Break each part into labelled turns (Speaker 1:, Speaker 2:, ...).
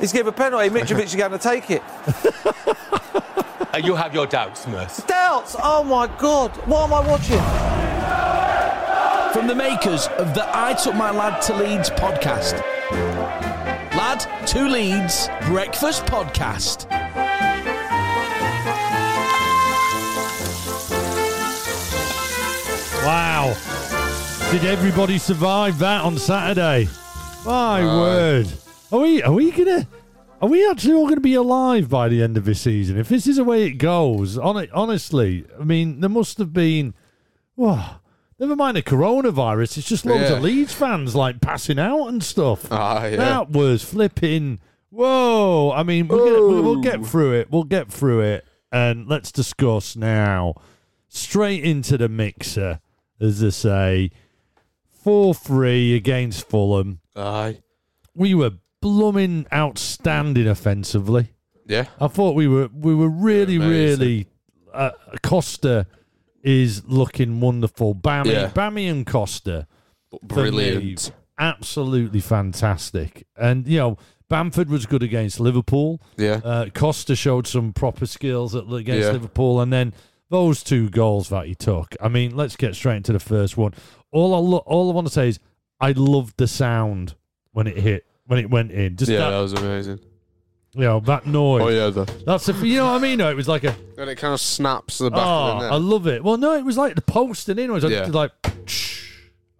Speaker 1: He's given a penalty. Mitrovic is going to take it.
Speaker 2: Uh, you have your doubts, Merce.
Speaker 1: Doubts. Oh my God. What am I watching?
Speaker 3: From the makers of the I Took My Lad to Leeds podcast. Lad to Leeds Breakfast Podcast.
Speaker 4: Wow. Did everybody survive that on Saturday? My word. Are we are we gonna are we actually all gonna be alive by the end of this season? If this is the way it goes, on it honestly, I mean there must have been well, never mind the coronavirus, it's just loads
Speaker 5: Yeah.
Speaker 4: of Leeds fans like passing out and stuff.
Speaker 5: Ah, yeah.
Speaker 4: That was flipping whoa. I mean we're gonna, we'll, we'll get through it. We'll get through it and let's discuss now. Straight into the mixer, as they say. 4 3 against Fulham.
Speaker 5: Aye.
Speaker 4: We were blooming outstanding offensively.
Speaker 5: Yeah.
Speaker 4: I thought we were we were really really uh, Costa is looking wonderful. Bammy,
Speaker 5: Yeah.
Speaker 4: Bammy and Costa, me,
Speaker 5: Brilliant.
Speaker 4: absolutely fantastic. And you know, Bamford was good against Liverpool.
Speaker 5: Yeah.
Speaker 4: Uh, Costa showed some proper skills at, against
Speaker 5: Yeah.
Speaker 4: Liverpool, and then those two goals that he took. I mean, let's get straight into the first one. All I lo- all I want to say is I loved the sound when it hit when it went in. Just
Speaker 5: Yeah,
Speaker 4: that,
Speaker 5: that was amazing.
Speaker 4: you know that noise.
Speaker 5: Oh yeah, the
Speaker 4: That's a, you know what I mean. No, it was like a
Speaker 5: and it kind of snaps the back
Speaker 4: oh,
Speaker 5: of the ah, net.
Speaker 4: I love it. Well, no, it was like the post and in. It was like,
Speaker 5: Yeah.
Speaker 4: like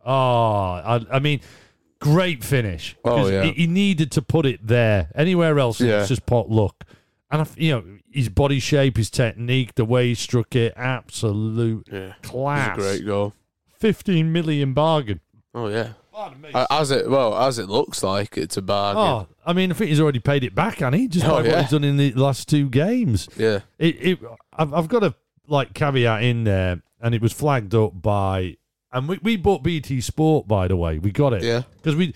Speaker 4: oh, I, I mean, great finish.
Speaker 5: Oh, yeah.
Speaker 4: he, he needed to put it there. Anywhere else,
Speaker 5: Yeah.
Speaker 4: it's just pot luck. And I you know his body shape, his technique, the way he struck it, absolute
Speaker 5: yeah. It
Speaker 4: class.
Speaker 5: was a great goal.
Speaker 4: Fifteen million bargain.
Speaker 5: Oh yeah. Uh, as it well as it looks like it's a bargain.
Speaker 4: Oh, I mean, I think he's already paid it back, hasn't he? Just
Speaker 5: Oh,
Speaker 4: by what he's done in the last two games.
Speaker 5: Yeah.
Speaker 4: It, it, I've, I've got a like caveat in there, and it was flagged up by, and we, we bought BT Sport by the way. We got it,
Speaker 5: Yeah.
Speaker 4: because we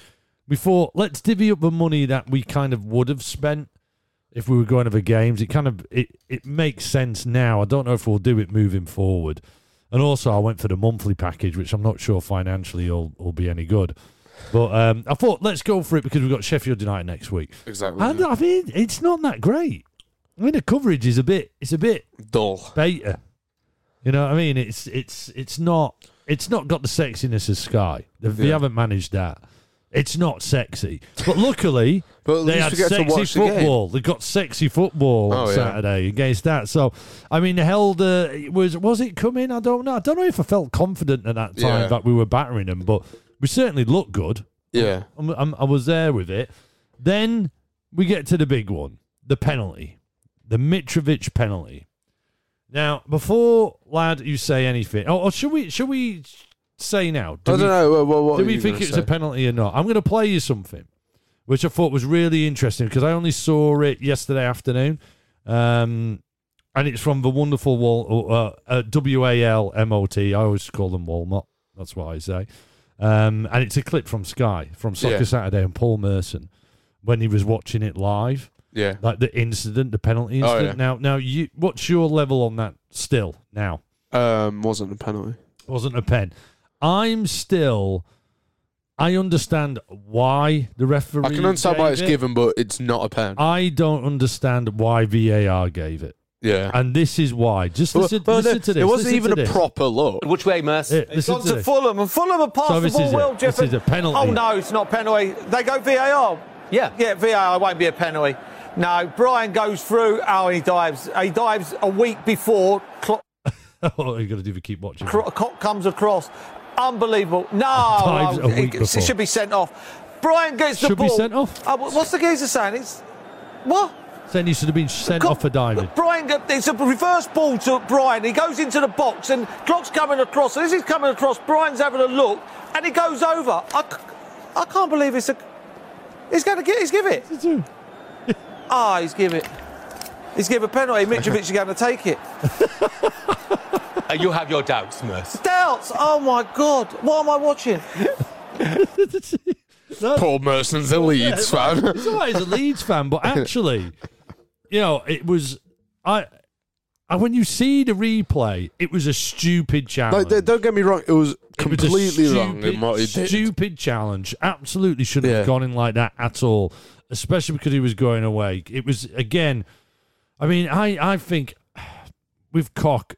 Speaker 4: we thought let's divvy up the money that we kind of would have spent if we were going to the games. It kind of it it makes sense now. I don't know if we'll do it moving forward. And also, I went for the monthly package, which I'm not sure financially will, will be any good. But um, I thought let's go for it because we've got Sheffield United next week.
Speaker 5: Exactly.
Speaker 4: And I mean, it's not that great. I mean, the coverage is a bit, it's a bit
Speaker 5: Dull.
Speaker 4: beta. You know what I mean? It's it's it's not it's not got the sexiness of Sky. They,
Speaker 5: Yeah.
Speaker 4: haven't managed that. It's not sexy, but luckily
Speaker 5: But
Speaker 4: they had sexy
Speaker 5: watch the
Speaker 4: football. They got sexy football on
Speaker 5: Oh, yeah.
Speaker 4: Saturday against that. So, I mean, held uh, was was it coming? I don't know. I don't know if I felt confident at that time
Speaker 5: Yeah.
Speaker 4: that we were battering them, but we certainly looked good.
Speaker 5: Yeah.
Speaker 4: I'm, I'm, I was there with it. Then we get to the big one, the penalty, the Mitrovic penalty. Now, before lad, you say anything, oh, or should we? Should we say now?
Speaker 5: I don't
Speaker 4: we,
Speaker 5: know. What,
Speaker 4: Do we think it's
Speaker 5: say?
Speaker 4: a penalty or not? I'm going to play you something, which I thought was really interesting because I only saw it yesterday afternoon, um, and it's from the wonderful Wal- uh, uh, W A L M O T. I always call them Walmart. That's what I say. Um, and it's a clip from Sky from Soccer
Speaker 5: Yeah.
Speaker 4: Saturday and Paul Merson when he was watching it live,
Speaker 5: Yeah.
Speaker 4: like the incident, the penalty
Speaker 5: Oh,
Speaker 4: incident.
Speaker 5: yeah.
Speaker 4: Now, now, you, what's your level on that? Still, now
Speaker 5: Um, wasn't a penalty.
Speaker 4: wasn't a pen. I'm still. I understand why the referee.
Speaker 5: I can understand why it's
Speaker 4: it.
Speaker 5: given, but it's not a pen.
Speaker 4: I don't understand why VAR gave it,
Speaker 5: yeah.
Speaker 4: and this is why. Just listen,
Speaker 5: but
Speaker 4: listen
Speaker 5: it-
Speaker 4: to this.
Speaker 5: It wasn't
Speaker 4: listen
Speaker 5: even a
Speaker 4: this.
Speaker 5: proper look.
Speaker 2: Which way, Merce?
Speaker 4: Yeah,
Speaker 1: It's
Speaker 4: listen
Speaker 1: gone
Speaker 4: to
Speaker 1: to. Fulham, and Fulham have passed
Speaker 4: So
Speaker 1: the
Speaker 4: this
Speaker 1: ball
Speaker 4: is it. This is a penalty.
Speaker 1: Oh no, it's not penalty. They go VAR.
Speaker 2: Yeah.
Speaker 1: Yeah, VAR won't be a penalty. No, Bryan goes through. Oh, he dives. He dives a week before. Clock,
Speaker 4: oh, you got to do the keep watching.
Speaker 1: cro- Koch comes across. Unbelievable. No,
Speaker 4: Dives a
Speaker 1: oh,
Speaker 4: week
Speaker 1: it, it should be sent off. Bryan gets the
Speaker 4: Should be
Speaker 1: ball.
Speaker 4: sent off?
Speaker 1: Oh, what's the geezer saying? It's what?
Speaker 4: Saying he should have been sent off for diving.
Speaker 1: Bryan, go- it's a reverse ball to Bryan. He goes into the box and clock's coming across. As he's coming across, Bryan's having a look and he goes over. I, I can't believe it's a. He's going to get. He's give it. Ah, he's give it. He's give a penalty. Mitrovic is going to take it.
Speaker 2: Uh, you have your doubts, Merce.
Speaker 1: Doubts. Oh my God. What am I watching?
Speaker 5: Paul Merson's a Leeds fan.
Speaker 4: It's all right as a Leeds fan, but actually, you know, it was I. And when you see the replay, it was a stupid challenge.
Speaker 5: like, don't- don't get me wrong. It was
Speaker 4: It was a
Speaker 5: completely wrong
Speaker 4: stupid,
Speaker 5: in what he did.
Speaker 4: Stupid challenge. Absolutely shouldn't
Speaker 5: Yeah.
Speaker 4: have gone in like that at all. especially because he was going away. It was again. I mean, I I think with Koch,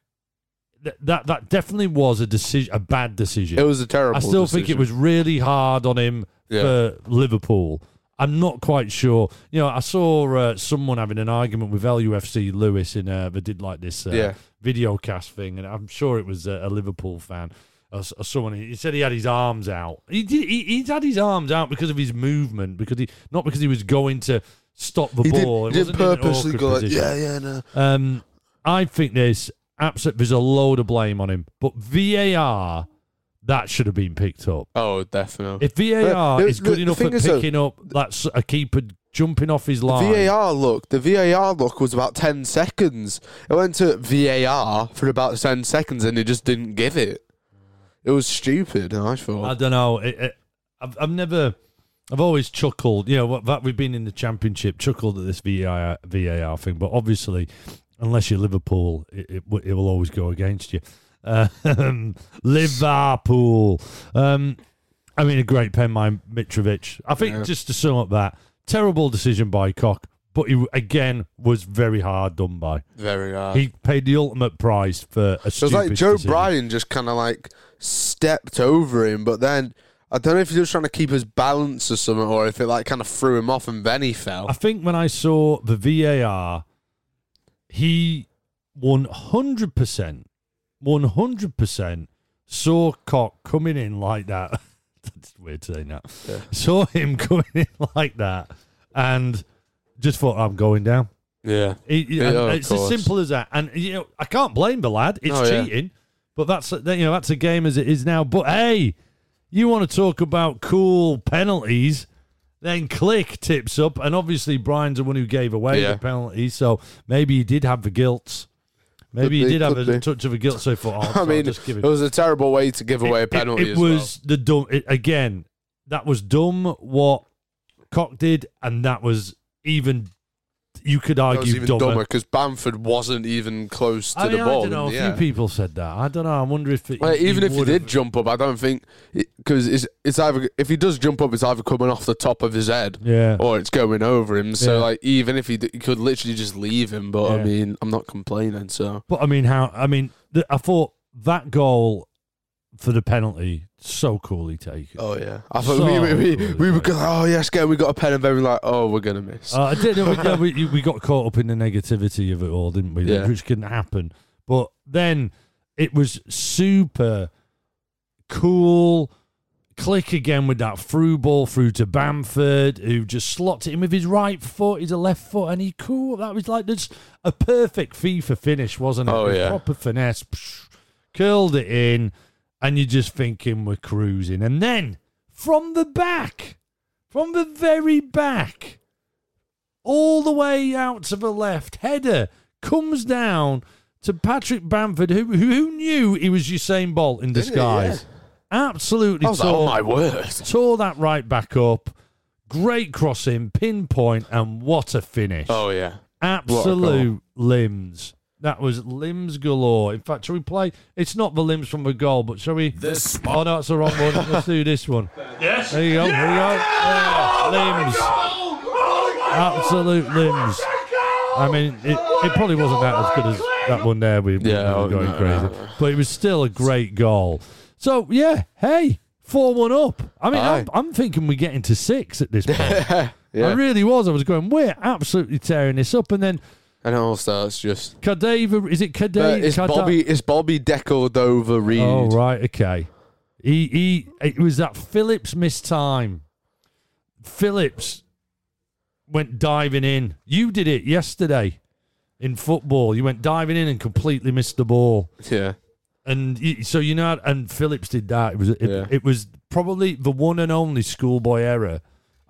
Speaker 4: th- that that definitely was a decision, a bad decision.
Speaker 5: It was a terrible.
Speaker 4: I still think it was really hard on him
Speaker 5: Yeah.
Speaker 4: for Liverpool. I'm not quite sure. You know, I saw uh, someone having an argument with LUFC Lewis in uh, they did like this uh,
Speaker 5: Yeah.
Speaker 4: video cast thing, and I'm sure it was uh, a Liverpool fan or, or someone. He said he had his arms out. He did. He, he's had his arms out because of his movement, because he not because he was going to stop the
Speaker 5: He did,
Speaker 4: ball.
Speaker 5: he
Speaker 4: It
Speaker 5: did purposely go like, yeah, yeah, no.
Speaker 4: Um, I think there's absolute. There's a load of blame on him, but VAR that should have been picked up.
Speaker 5: Oh, definitely.
Speaker 4: If VAR
Speaker 5: the-
Speaker 4: is good
Speaker 5: the
Speaker 4: enough
Speaker 5: thing
Speaker 4: at
Speaker 5: is, though,
Speaker 4: picking up that's a keeper jumping off his line.
Speaker 5: VAR look, the VAR look was about 10 seconds. It went to VAR for about 10 seconds and it just didn't give it. It was stupid, I thought.
Speaker 4: I don't know. It, it, I've, I've never. I've always chuckled. You know, what- that we've been in the championship, chuckled at this VAR, VAR thing. But obviously, unless you're Liverpool, it, it, it will always go against you. Um, Liverpool. Um, I mean, a great pen by Mitrovic. I think
Speaker 5: Yeah.
Speaker 4: just to sum up that terrible decision by Koch, but he again was very hard done by.
Speaker 5: Very hard.
Speaker 4: He paid the ultimate price for a
Speaker 5: it was like Joe
Speaker 4: decision.
Speaker 5: Bryan just kind of like stepped over him, but then I don't know if he was trying to keep his balance or something, or if it like kind of threw him off and then he fell.
Speaker 4: I think when I saw the VAR, he 100%, 100% saw Koch coming in like that. That's weird saying that. Saw him coming in like that and just thought, I'm going down.
Speaker 5: yeah.
Speaker 4: He-
Speaker 5: Yeah,
Speaker 4: and
Speaker 5: of
Speaker 4: it's as simple as that. And, you know, I can't blame the lad. It's
Speaker 5: Oh, yeah.
Speaker 4: cheating. But that's, you know, that's a game as it is now. But hey, you want to talk about cool penalties? Then Klich tips up, and obviously Bryan's the one who gave away
Speaker 5: Yeah.
Speaker 4: the penalty, so maybe he did have the guilt. Maybe he
Speaker 5: be,
Speaker 4: did have
Speaker 5: could
Speaker 4: a
Speaker 5: be.
Speaker 4: touch of a guilt. So he thought, oh,
Speaker 5: I mean,
Speaker 4: just give
Speaker 5: it
Speaker 4: it.
Speaker 5: was a terrible way to give away a
Speaker 4: It-
Speaker 5: penalty
Speaker 4: It,
Speaker 5: as
Speaker 4: was the dumb. It, again, that was dumb. What Koch did, and that was even. You could argue
Speaker 5: even
Speaker 4: dumber.
Speaker 5: because Bamford wasn't even close to
Speaker 4: I mean,
Speaker 5: the ball.
Speaker 4: I don't know. A
Speaker 5: yeah.
Speaker 4: few people said that. I don't know. I wonder if it,
Speaker 5: Well, even if he did jump up, I don't think because it's it's either if he does jump up, it's either coming off the top of his head
Speaker 4: Yeah.
Speaker 5: or it's going over him. So
Speaker 4: Yeah.
Speaker 5: like even if he, d- he could literally just leave him, but I mean I'm not complaining. So
Speaker 4: But I mean, how? I mean, th- I thought that goal for the penalty so coolly taken.
Speaker 5: oh yeah, I thought
Speaker 4: So
Speaker 5: we we, we, we were going oh yes, go we got a pen and then like oh we're gonna miss.
Speaker 4: Uh, I did. we, yeah, we, we got caught up in the negativity of it all, didn't we?
Speaker 5: Yeah.
Speaker 4: Which couldn't happen. But then it was super cool. Klich again with that through ball through to Bamford, who just slots it in with his right foot. He's a left foot, and he cool. That was like just a perfect FIFA finish, wasn't it?
Speaker 5: Oh, yeah.
Speaker 4: proper finesse, psh, curled it in, and you're just thinking we're cruising. And then from the back, from the very back, all the way out to the left. Header comes down to Patrick Bamford, who who, who knew he was Usain Bolt in disguise. Absolutely
Speaker 5: like,
Speaker 4: tore,
Speaker 5: oh my word.
Speaker 4: tore that right back up. Great crossing, pinpoint, and what a finish!
Speaker 5: Oh yeah.
Speaker 4: Absolute limbs. That was limbs galore. In fact, shall we play? It's not the limbs from the goal, but shall we?
Speaker 6: This
Speaker 4: Oh no, it's the wrong one. Let's do this one. Yes. There you go. There you go. Yeah, limbs. Absolute limbs. I mean, it, it probably wasn't that as good as that one there. We, we
Speaker 5: Yeah,
Speaker 4: were
Speaker 5: oh,
Speaker 4: going
Speaker 5: no,
Speaker 4: crazy,
Speaker 5: no, no.
Speaker 4: but it was still a great goal. So yeah, hey, four one up. I mean, I'm, I'm thinking we get into six at this point. I really was. I was going, we're absolutely tearing this up, and then
Speaker 5: And all starts just.
Speaker 4: Cadaver. Is it Cadaver?
Speaker 5: it's Bobby. It's Bobby Decordova Reid.
Speaker 4: Oh right, okay. He he. It was that Phillips missed time. Phillips went diving in. You did it yesterday in football. You went diving in and completely missed the ball.
Speaker 5: Yeah.
Speaker 4: And you, so you know, and Phillips did that. It was it,
Speaker 5: Yeah.
Speaker 4: it was probably the one and only schoolboy error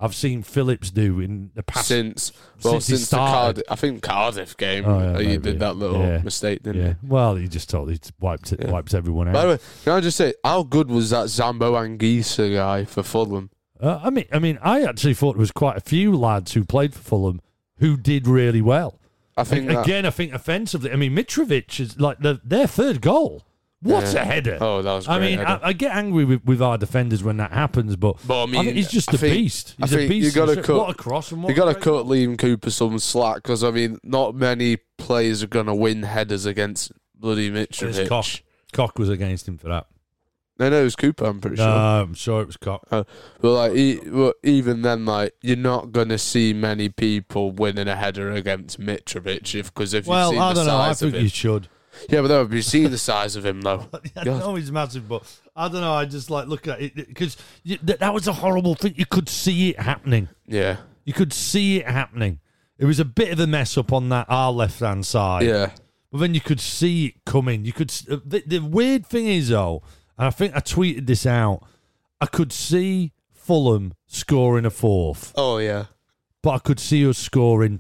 Speaker 4: I've seen Phillips do in the past.
Speaker 5: Since well,
Speaker 4: since
Speaker 5: since, the. Cardiff, I think Cardiff game,
Speaker 4: Oh, yeah,
Speaker 5: he did that little
Speaker 4: Yeah.
Speaker 5: mistake, didn't
Speaker 4: yeah.
Speaker 5: he?
Speaker 4: Well, he just totally wiped it,
Speaker 5: Yeah.
Speaker 4: wipes everyone out.
Speaker 5: By the way, can I just say how good was that Zambo Anguissa guy for Fulham?
Speaker 4: Uh, I mean, I mean, I actually thought there was quite a few lads who played for Fulham who did really well.
Speaker 5: I think that,
Speaker 4: Again, I think offensively. I mean, Mitrovic is like the, their third goal What
Speaker 5: Yeah.
Speaker 4: a header!
Speaker 5: Oh, that was
Speaker 4: I mean. I, I get angry with, with our defenders when that happens, but,
Speaker 5: But I mean,
Speaker 4: think he's just
Speaker 5: I
Speaker 4: a
Speaker 5: think-
Speaker 4: beast.
Speaker 5: I
Speaker 4: He's a beast.
Speaker 5: you gotta cut-
Speaker 4: what a cross and what
Speaker 5: You got to cut Liam Cooper some slack because I mean, not many players are going to win headers against bloody Mitrovic.
Speaker 4: Koch. Koch was against him for that.
Speaker 5: No, no, it was Cooper. I'm pretty
Speaker 4: No,
Speaker 5: sure.
Speaker 4: I'm sure it was Koch.
Speaker 5: Uh, but like, e- well, even then, like, you're not going to see many people winning a header against Mitrovic if because if you've
Speaker 4: Well,
Speaker 5: seen
Speaker 4: I don't know. I think
Speaker 5: him,
Speaker 4: you should.
Speaker 5: Yeah, but no, have you seen the size of him though?
Speaker 4: I
Speaker 5: God.
Speaker 4: know he's massive, but I don't know. I just like look at it because that, that was a horrible thing. You could see it happening.
Speaker 5: Yeah,
Speaker 4: You could see it happening. It was a bit of a mess up on that our left hand side.
Speaker 5: yeah,
Speaker 4: But then you could see it coming. You could. uh, The, the weird thing is though, and I think I tweeted this out. I could see Fulham scoring a fourth,
Speaker 5: oh yeah,
Speaker 4: but I could see us scoring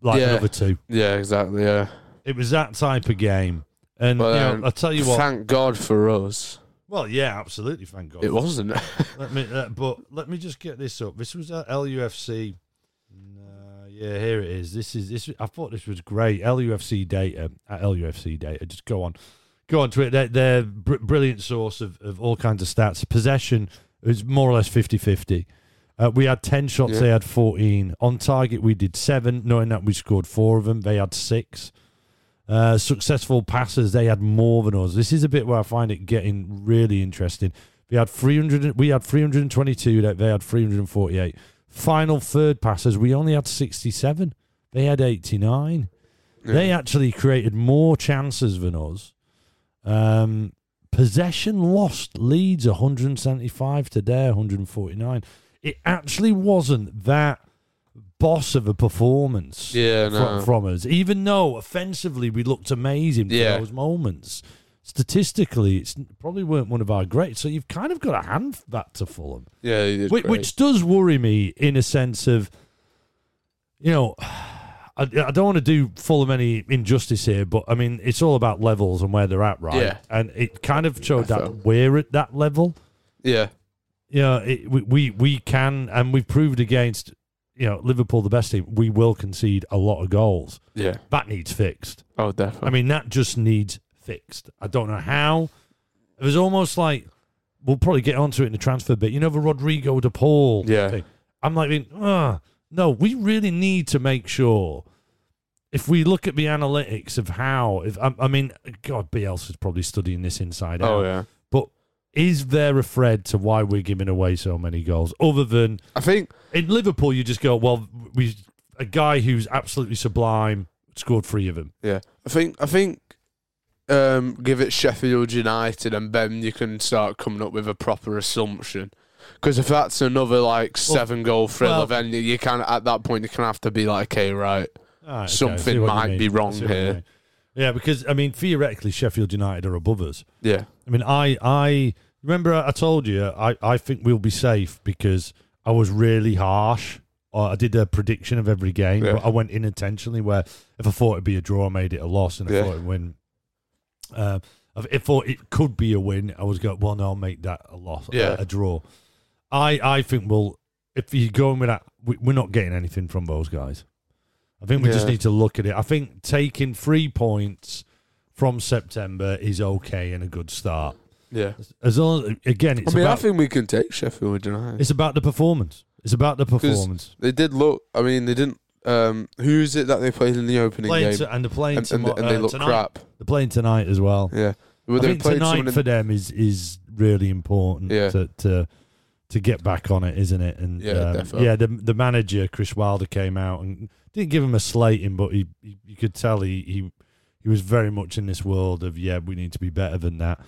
Speaker 4: like
Speaker 5: Yeah.
Speaker 4: another two.
Speaker 5: yeah, exactly, yeah.
Speaker 4: It was that type of game. And
Speaker 5: But
Speaker 4: you know,
Speaker 5: um,
Speaker 4: I tell you what.
Speaker 5: thank God for us,
Speaker 4: well, yeah, absolutely. Thank God.
Speaker 5: it wasn't.
Speaker 4: Let me, uh, but let me just get this up. This was at LUFC. No, yeah, here it is. This is this. I thought this was great. LUFC data at LUFC data. Just go on, go on to it. They're, they're br- brilliant source of, of all kinds of stats. Possession is more or less 50-50. Uh, we had ten shots.
Speaker 5: Yeah.
Speaker 4: They had fourteen on target. We did seven, knowing that we scored four of them. They had six. Uh, successful passes, they had more than us. This is a bit where I find it getting really interesting. We had 300, we had 322, they- they had 348. Final third passes, we only had 67. They had 89. They actually created more chances than us. Um, possession lost leads 175 to their 149. It actually wasn't that boss of a performance
Speaker 5: Yeah, no.
Speaker 4: from, us, even though offensively we looked amazing for
Speaker 5: Yeah.
Speaker 4: those moments. Statistically, it's probably weren't one of our greats. So you've kind of got to hand that to Fulham,
Speaker 5: yeah, he did
Speaker 4: which,
Speaker 5: great.
Speaker 4: which does worry me in a sense of, you know, I, I don't want to do Fulham any injustice here, but I mean it's all about levels and where they're at, right?
Speaker 5: Yeah.
Speaker 4: And it kind of showed that
Speaker 5: felt-
Speaker 4: we're at that level
Speaker 5: yeah,
Speaker 4: you know, it, we, we we can, and we've proved against, you know, Liverpool, the best team, we will concede a lot of goals.
Speaker 5: yeah.
Speaker 4: That needs fixed.
Speaker 5: Oh, definitely.
Speaker 4: I mean, that just needs fixed. I don't know how. It was almost like we'll probably get onto it in the transfer bit. You know, the Rodrigo de Paul.
Speaker 5: Yeah.
Speaker 4: thing. I'm like, ah, no, we really need to make sure. If we look at the analytics of how, if I, I mean, God, Bielsa's probably studying this inside out.
Speaker 5: oh yeah.
Speaker 4: Is there a thread to why we're giving away so many goals? Other than
Speaker 5: I think
Speaker 4: in Liverpool, you just go, well, we a guy who's absolutely sublime scored three of them.
Speaker 5: Yeah, I think I think um, give it Sheffield United, and then you can start coming up with a proper assumption. Because if that's another like seven goal thriller,
Speaker 4: well-
Speaker 5: then you can at that point you can have to be like, okay, right,
Speaker 4: right, okay,
Speaker 5: Something
Speaker 4: you
Speaker 5: might be wrong
Speaker 4: see what you
Speaker 5: here.
Speaker 4: Yeah, because I mean, theoretically, Sheffield United are above us.
Speaker 5: yeah,
Speaker 4: I mean, I I remember I told you I I think we'll be safe because I was really harsh. I did a prediction of every game,
Speaker 5: Yeah.
Speaker 4: but I went in intentionally where if I thought it'd be a draw, I made it a loss, and I
Speaker 5: Yeah.
Speaker 4: thought it'd win. Uh, if I thought it could be a win, I was going, well, no, I'll make that a loss, a-
Speaker 5: Yeah.
Speaker 4: a, draw. I I think we'll if you're going with that, we, we're not getting anything from those guys. I think we just need to look at it. I think taking three points from September is okay and a good start.
Speaker 5: yeah.
Speaker 4: As long as, again, it's
Speaker 5: I mean,
Speaker 4: about
Speaker 5: I think we can take Sheffield United.
Speaker 4: it's about the performance. It's about the performance.
Speaker 5: They did look. I mean, they didn't. Um, who is it that they played in the opening
Speaker 4: Playing
Speaker 5: game?
Speaker 4: to, and they're playing
Speaker 5: and, and,
Speaker 4: tomo-
Speaker 5: and they
Speaker 4: uh,
Speaker 5: look
Speaker 4: tonight.
Speaker 5: crap.
Speaker 4: They're playing tonight as well.
Speaker 5: Yeah, Well,
Speaker 4: I think tonight
Speaker 5: in-
Speaker 4: for them is is really important
Speaker 5: Yeah.
Speaker 4: to, to to get back on it, isn't it? And
Speaker 5: Yeah,
Speaker 4: um, yeah, the the manager Chris Wilder came out and didn't give him a slating, but he, he you could tell he, he he was very much in this world of yeah, we need to be better than that.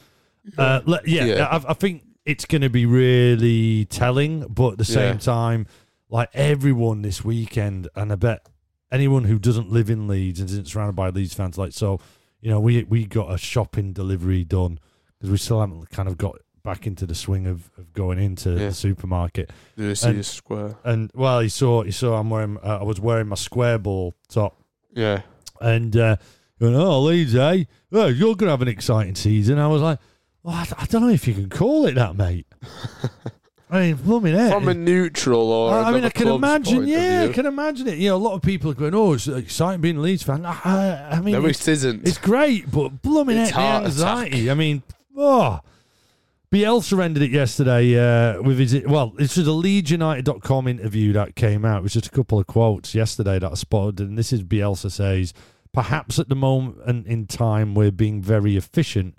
Speaker 4: Uh, le- yeah,
Speaker 5: Yeah.
Speaker 4: I, I think it's going to be really telling, but at the same
Speaker 5: Yeah.
Speaker 4: time, like everyone this weekend, and I bet anyone who doesn't live in Leeds and isn't surrounded by Leeds fans, like so, you know, we we got a shopping delivery done because we still haven't kind of got back into the swing of, of going into
Speaker 5: Yeah.
Speaker 4: the supermarket.
Speaker 5: Did you see
Speaker 4: and-
Speaker 5: a square?
Speaker 4: And well, he saw he saw I'm wearing uh, I was wearing my square ball top,
Speaker 5: Yeah,
Speaker 4: and uh, went, oh Leeds, eh? Oh, you're gonna have an exciting season. I was like, well, I, I don't know if you can call it that, mate. I mean, blooming heck.
Speaker 5: From a neutral or
Speaker 4: I mean, I can imagine. Yeah, I
Speaker 5: I
Speaker 4: can imagine it. You know, a lot of people are going, "Oh, it's exciting being a Leeds fan." I, I mean,
Speaker 5: No,
Speaker 4: it's,
Speaker 5: it isn't.
Speaker 4: it's great, but blooming
Speaker 5: It's
Speaker 4: heck, the anxiety. I mean, oh. Bielsa ended it yesterday uh, with his well. This was a LeedsUnited.com interview that came out. It was just a couple of quotes yesterday that I spotted, and this is Bielsa says, "Perhaps at the moment and in time we're being very efficient,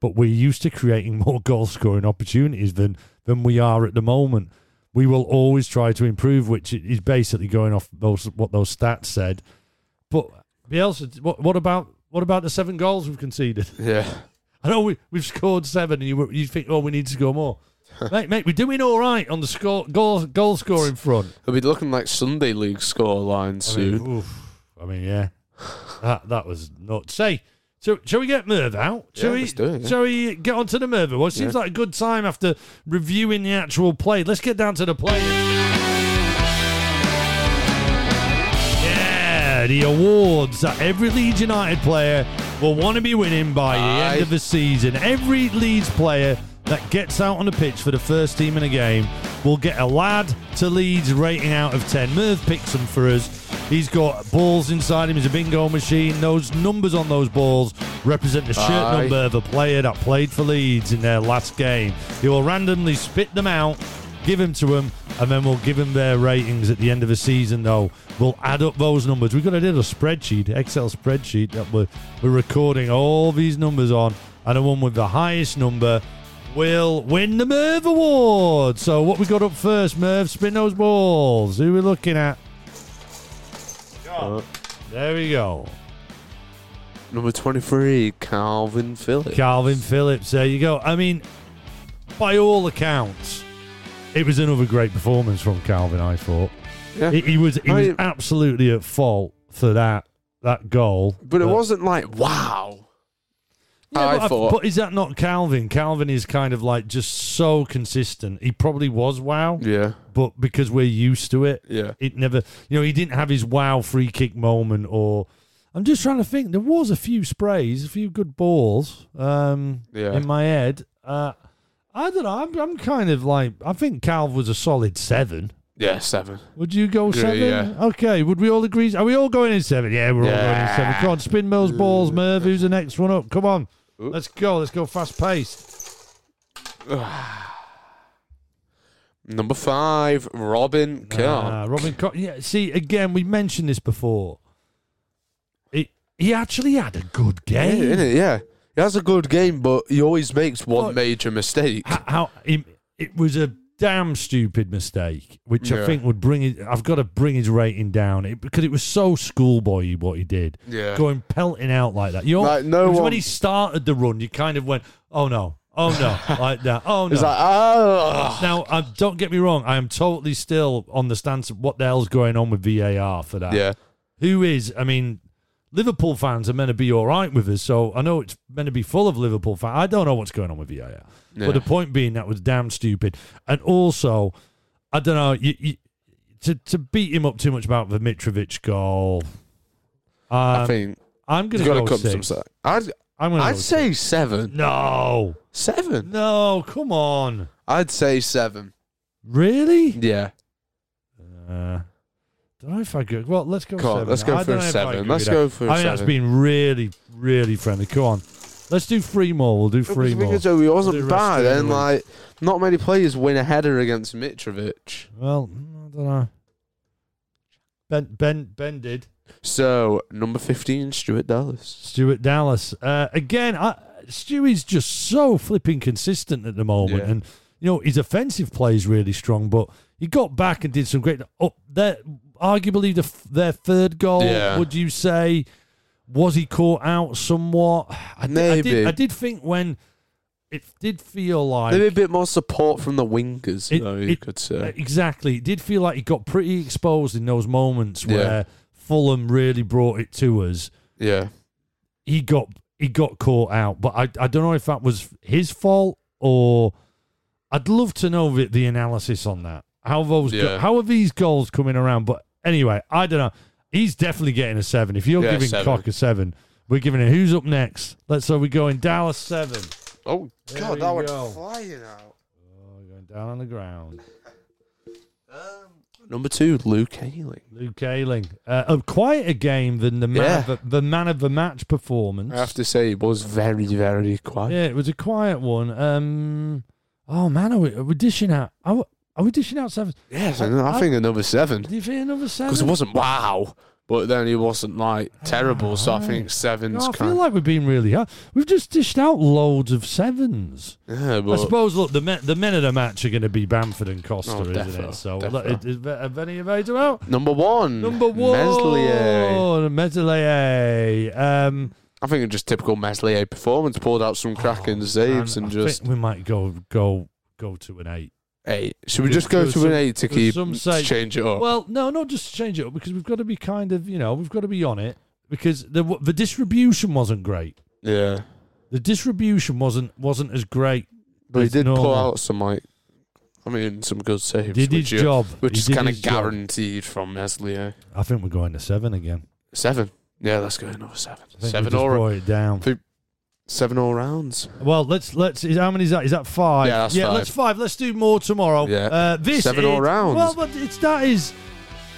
Speaker 4: but we're used to creating more goal scoring opportunities than than we are at the moment. We will always try to improve, which is basically going off those what those stats said. But Bielsa, what, what about what about the seven goals we've conceded?
Speaker 5: yeah.
Speaker 4: I know we, we've scored seven, and you you think, oh, we need to score more. mate, mate, we're doing all right on the score goal goal scoring front.
Speaker 5: It'll be looking like Sunday League score line
Speaker 4: I
Speaker 5: soon.
Speaker 4: mean, oof. I mean, yeah, that that was nuts. Say, so shall we get Merv out? Shall
Speaker 5: Yeah,
Speaker 4: we?
Speaker 5: do it, yeah.
Speaker 4: Shall we get on to the Merv? Well, it seems
Speaker 5: Yeah.
Speaker 4: like a good time after reviewing the actual play. Let's get down to the play. Yeah, the awards that every Leeds United player will want to be winning by the end of the season. Every Leeds player that gets out on the pitch for the first team in a game will get a lad to Leeds rating out of 10. Merv picks them for us. He's got balls inside him. He's a bingo machine. Those numbers on those balls represent the shirt
Speaker 5: Aye.
Speaker 4: number of a player that played for Leeds in their last game. He will randomly spit them out, give them to him, and then we'll give them their ratings at the end of the season, though. We'll add up those numbers. We've got a little spreadsheet, Excel spreadsheet, that we're, we're recording all these numbers on, and the one with the highest number will win the Merv Award. So, what we got up first, Merv? Spin those balls. Who are we looking at?
Speaker 5: Uh,
Speaker 4: There we go.
Speaker 5: number 23, Kalvin Phillips.
Speaker 4: Kalvin Phillips. There you go. I mean, by all accounts, it was another great performance from Kalvin. I thought
Speaker 5: yeah.
Speaker 4: he, he was he
Speaker 5: I
Speaker 4: was
Speaker 5: mean-
Speaker 4: absolutely at fault for that that goal.
Speaker 5: but it wasn't like, wow.
Speaker 4: Yeah,
Speaker 5: I
Speaker 4: but,
Speaker 5: thought.
Speaker 4: but is that not Kalvin? Kalvin is kind of like just so consistent. He probably was wow,
Speaker 5: yeah.
Speaker 4: but because we're used to it,
Speaker 5: Yeah.
Speaker 4: it never. You know, he didn't have his wow free kick moment or. I'm just trying to think. There was a few sprays, a few good balls um,
Speaker 5: Yeah.
Speaker 4: in my head. Uh, I don't know. I'm, I'm kind of like. I think Calv was a solid seven.
Speaker 5: Yeah, seven.
Speaker 4: Would you go
Speaker 5: Agree,
Speaker 4: seven?
Speaker 5: yeah.
Speaker 4: Okay. Would we all agree? Are we all going in seven? Yeah, we're all going in seven. Come on, spin those balls, Merv. Who's the next one up? Come on.
Speaker 5: Oop.
Speaker 4: Let's go. Let's go fast paced.
Speaker 5: Number five, Robin Koch.
Speaker 4: Uh, Robin Yeah, see, again, we mentioned this before. It, he actually had a good game.
Speaker 5: yeah, innit? yeah. He has a good game, but he always makes one major mistake.
Speaker 4: H- How, it, it was a damn stupid mistake, which I think would bring it. I've got to bring his rating down it, because it was so schoolboy what he did,
Speaker 5: Yeah.
Speaker 4: going pelting out like that. You know,
Speaker 5: Like, no
Speaker 4: it was when he started the run, you kind of went, "Oh no, oh no," like that. Oh no.
Speaker 5: It's like, oh.
Speaker 4: now, uh, don't get me wrong. I am totally still on the stance of what the hell's going on with VAR for that.
Speaker 5: Yeah.
Speaker 4: Who is? I mean, Liverpool fans are meant to be all right with us, so I know it's meant to be full of Liverpool fans. I don't know what's going on with VAR,
Speaker 5: Yeah.
Speaker 4: but the point being that was damn stupid. And also, I don't know you, you, to to beat him up too much about the Mitrovic goal. Um,
Speaker 5: I think
Speaker 4: I'm going to
Speaker 5: got
Speaker 4: go
Speaker 5: to come
Speaker 4: six.
Speaker 5: some side. I'd,
Speaker 4: I'm to
Speaker 5: I'd say seven.
Speaker 4: no,
Speaker 5: Seven?
Speaker 4: no. Come on,
Speaker 5: I'd say seven.
Speaker 4: really?
Speaker 5: Yeah.
Speaker 4: Uh, don't know if I go. Well, let's go
Speaker 5: Come on,
Speaker 4: seven.
Speaker 5: let's go
Speaker 4: I
Speaker 5: for a
Speaker 4: know if I
Speaker 5: seven. Let's go
Speaker 4: that.
Speaker 5: for a
Speaker 4: I that's
Speaker 5: seven.
Speaker 4: been really, really friendly. Come on, let's do three more. We'll do three more.
Speaker 5: Because he wasn't
Speaker 4: The rest
Speaker 5: bad, and
Speaker 4: way.
Speaker 5: like not many players win a header against Mitrovic.
Speaker 4: Well, I don't know. Ben, Ben, Ben did.
Speaker 5: So number fifteen, Stuart Dallas.
Speaker 4: Stuart Dallas. Uh, again, I, Stewie's just so flipping consistent at the moment,
Speaker 5: Yeah.
Speaker 4: and you know his offensive play is really strong. But he got back and did some great. Up there, arguably the their third goal.
Speaker 5: Yeah.
Speaker 4: Would you say was he caught out somewhat? I, di- I did.
Speaker 5: Maybe.
Speaker 4: I did think when it did feel like
Speaker 5: Maybe a bit more support from the wingers,
Speaker 4: It-
Speaker 5: though you
Speaker 4: it-
Speaker 5: could
Speaker 4: Uh,
Speaker 5: say.
Speaker 4: Exactly. It did feel like he got pretty exposed in those moments
Speaker 5: Yeah.
Speaker 4: where Fulham really brought it to us.
Speaker 5: Yeah.
Speaker 4: He got he got caught out, but I I don't know if that was his fault or I'd love to know the, the analysis on that. How those go- how are these goals coming around? But anyway, I don't know. He's definitely getting a seven. If you're
Speaker 5: Yeah,
Speaker 4: giving
Speaker 5: seven.
Speaker 4: Koch a seven, we're giving it. Who's up next? Let's so we're going Dallas seven.
Speaker 5: Oh
Speaker 4: There
Speaker 5: God,
Speaker 4: we
Speaker 5: that
Speaker 4: go.
Speaker 5: went flying out.
Speaker 4: Oh, going down on the ground.
Speaker 5: Number two, Luke Ayling.
Speaker 4: Luke Ayling. Uh, a quieter game than the man,
Speaker 5: Yeah.
Speaker 4: of the, the man of the match performance.
Speaker 5: I have to say, it was very, very quiet.
Speaker 4: Yeah, it was a quiet one. Um, oh man, are we, are we dishing out? Are we, are we dishing out seven?
Speaker 5: Yes, I, I think another seven.
Speaker 4: Do you think another seven?
Speaker 5: Because it wasn't wow, but then it wasn't like terrible. So I think seven's
Speaker 4: No, I
Speaker 5: kind
Speaker 4: feel like we've been really hard. We've just dished out loads of sevens.
Speaker 5: yeah,
Speaker 4: I suppose. Look, the men, the men of the match are going to be Bamford and Costa,
Speaker 5: Oh,
Speaker 4: isn't
Speaker 5: defo,
Speaker 4: it? So,
Speaker 5: defo.
Speaker 4: look, it, it, have any of those out?
Speaker 5: number one,
Speaker 4: Number one,
Speaker 5: Meslier.
Speaker 4: Meslier. Um,
Speaker 5: I think it's just typical Meslier performance. Pulled out some cracking saves
Speaker 4: and
Speaker 5: and
Speaker 4: I
Speaker 5: just
Speaker 4: think we might go go go to an eight.
Speaker 5: Eight. Should we just go to an eight to keep
Speaker 4: some
Speaker 5: to change it up?
Speaker 4: Well, no, not just to change it up because we've got to be kind of, you know, we've got to be on it because the the distribution wasn't great.
Speaker 5: yeah,
Speaker 4: The distribution wasn't wasn't as great.
Speaker 5: but he did pull out some like, I mean, some good saves.
Speaker 4: Did his
Speaker 5: you-
Speaker 4: job.
Speaker 5: which
Speaker 4: He
Speaker 5: is kind of
Speaker 4: job.
Speaker 5: guaranteed from Meslier.
Speaker 4: I think we're going to seven again.
Speaker 5: Seven. Yeah, let's go another seven.
Speaker 4: I think we
Speaker 5: Seven
Speaker 4: brought it down.
Speaker 5: Seven all rounds.
Speaker 4: Well, let's let's. Is, how many is that? Is that five?
Speaker 5: Yeah, that's
Speaker 4: yeah,
Speaker 5: five.
Speaker 4: let's five. Let's do more tomorrow.
Speaker 5: Yeah.
Speaker 4: Uh, this
Speaker 5: Seven
Speaker 4: is,
Speaker 5: all rounds.
Speaker 4: Well, but it's that is.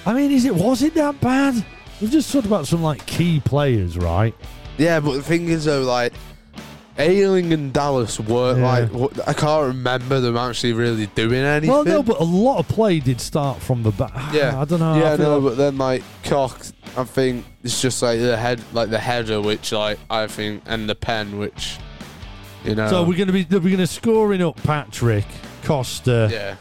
Speaker 4: I mean, is it was it that bad? We've just talked about some like key players, right?
Speaker 5: Yeah, but the thing is though, like Ayling and Dallas were
Speaker 4: Yeah.
Speaker 5: like I can't remember them actually really doing anything.
Speaker 4: Well, no, but a lot of play did start from the back.
Speaker 5: yeah,
Speaker 4: I don't know.
Speaker 5: Yeah, no,
Speaker 4: like-
Speaker 5: but then like Koch, I think it's just like the head, like the header, which like I think, and the pen, which you know.
Speaker 4: So we're going to be we're going to scoring up Patrick Costa.
Speaker 5: yeah,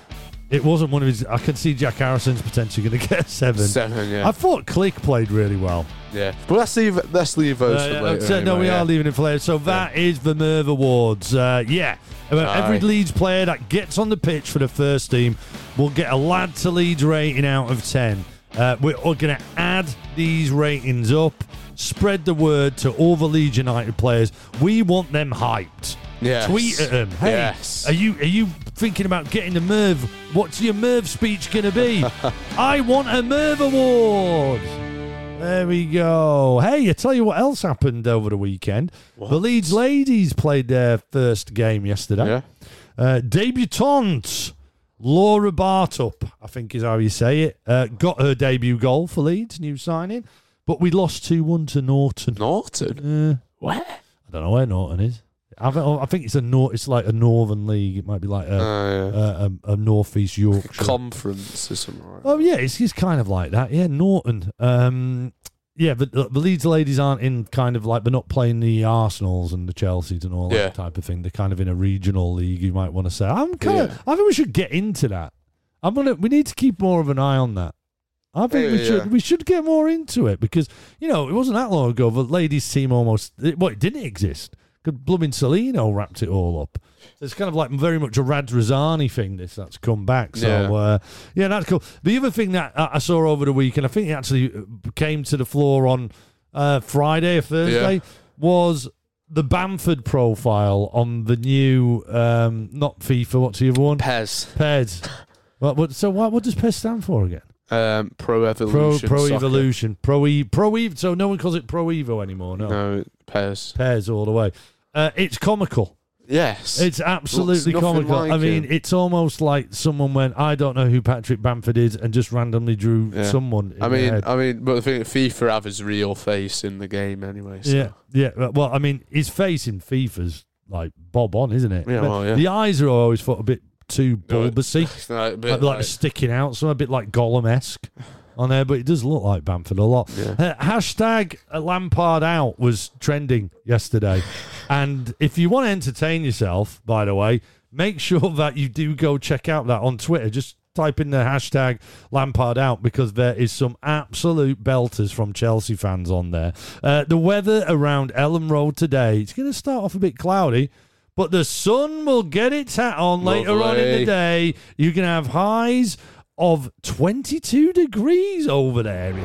Speaker 4: It wasn't one of his. I can see Jack Harrison's potentially going to get a seven.
Speaker 5: seven. Yeah,
Speaker 4: I thought Klich played really well.
Speaker 5: yeah. But let's leave let's leave those
Speaker 4: Uh,
Speaker 5: for later.
Speaker 4: so- no, we
Speaker 5: yeah.
Speaker 4: are leaving it for later. So that is the Merv Awards. Uh, yeah. About every Leeds player that gets on the pitch for the first team will get a lad to Leeds rating out of 10. Uh, we're going to add these ratings up, spread the word to all the Leeds United players. We want them hyped.
Speaker 5: Yes.
Speaker 4: Tweet at them. Hey,
Speaker 5: Yes.
Speaker 4: are you are you thinking about getting a Merv? What's your Merv speech going to be? I want a Merv Award. There we go. Hey, I tell you what else happened over the weekend. The Leeds ladies played their first game yesterday.
Speaker 5: Yeah.
Speaker 4: Uh, debutante Laura Bartup, I think is how you say it, uh, got her debut goal for Leeds, new signing. But we lost 2 1 to Norton.
Speaker 5: Norton.
Speaker 4: Uh,
Speaker 5: Where?
Speaker 4: I don't know where Norton is. I think, I think it's a nor- It's like a Northern League. It might be like a,
Speaker 5: Oh, yeah.
Speaker 4: a, a, a Northeast Yorkshire.
Speaker 5: Conference or something. Like that.
Speaker 4: Oh yeah, it's, it's kind of like that. Yeah, Norton. Um, yeah, but the, the Leeds ladies aren't in kind of like they're not playing the Arsenals and the Chelseas and all
Speaker 5: Yeah.
Speaker 4: that type of thing. They're kind of in a regional league. You might want to say. I'm kind of.
Speaker 5: Yeah.
Speaker 4: I think we should get into that. I'm gonna. We need to keep more of an eye on that. I think we
Speaker 5: yeah,
Speaker 4: should.
Speaker 5: yeah.
Speaker 4: We should get more into it because you know it wasn't that long ago. The ladies team almost. It, well, it didn't exist. Because blooming Cellino wrapped it all up. It's kind of like very much a Rad thing. This that's come back. So
Speaker 5: Yeah.
Speaker 4: uh, yeah, that's cool. The other thing that I saw over the week, and I think it actually came to the floor on uh, Friday or Thursday,
Speaker 5: Yeah.
Speaker 4: was the Bamford profile on the new um, not FIFA. What's the other one?
Speaker 5: Pez.
Speaker 4: PES. What, what, so what, what does PES stand for again?
Speaker 5: Um, Pro
Speaker 4: Pro
Speaker 5: Evolution.
Speaker 4: Pro
Speaker 5: Soccer.
Speaker 4: Evolution. Pro E Pro Evo. So no one calls it Pro Evo anymore. No,
Speaker 5: No, Pez.
Speaker 4: PES all the way. Uh, it's comical.
Speaker 5: Yes.
Speaker 4: It's absolutely
Speaker 5: Looks nothing
Speaker 4: comical.
Speaker 5: like
Speaker 4: I mean,
Speaker 5: him.
Speaker 4: it's almost like someone went, I don't know who Patrick Bamford is, and just randomly drew
Speaker 5: Yeah.
Speaker 4: someone. In
Speaker 5: I
Speaker 4: the
Speaker 5: mean,
Speaker 4: head.
Speaker 5: I mean, but the thing, FIFA have his real face in the game anyway. So.
Speaker 4: yeah, yeah. Well, I mean, his face in FIFA's like bob on, isn't it?
Speaker 5: Yeah,
Speaker 4: But
Speaker 5: well, yeah.
Speaker 4: The eyes are always thought a bit too
Speaker 5: No,
Speaker 4: bulbousy,
Speaker 5: It's like a bit
Speaker 4: like, like
Speaker 5: like-
Speaker 4: sticking out, so a bit like Gollum esque on there. But it does look like Bamford a lot.
Speaker 5: Yeah.
Speaker 4: Uh, hashtag Lampard out was trending yesterday. and if you want to entertain yourself, by the way, make sure that you do go check out that on Twitter. Just type in the hashtag Lampard out because there is some absolute belters from Chelsea fans on there. Uh, the weather around Elland Road today, it's going to start off a bit cloudy. But the sun will get its hat on later on in the day. You can have highs of 22 degrees over there in,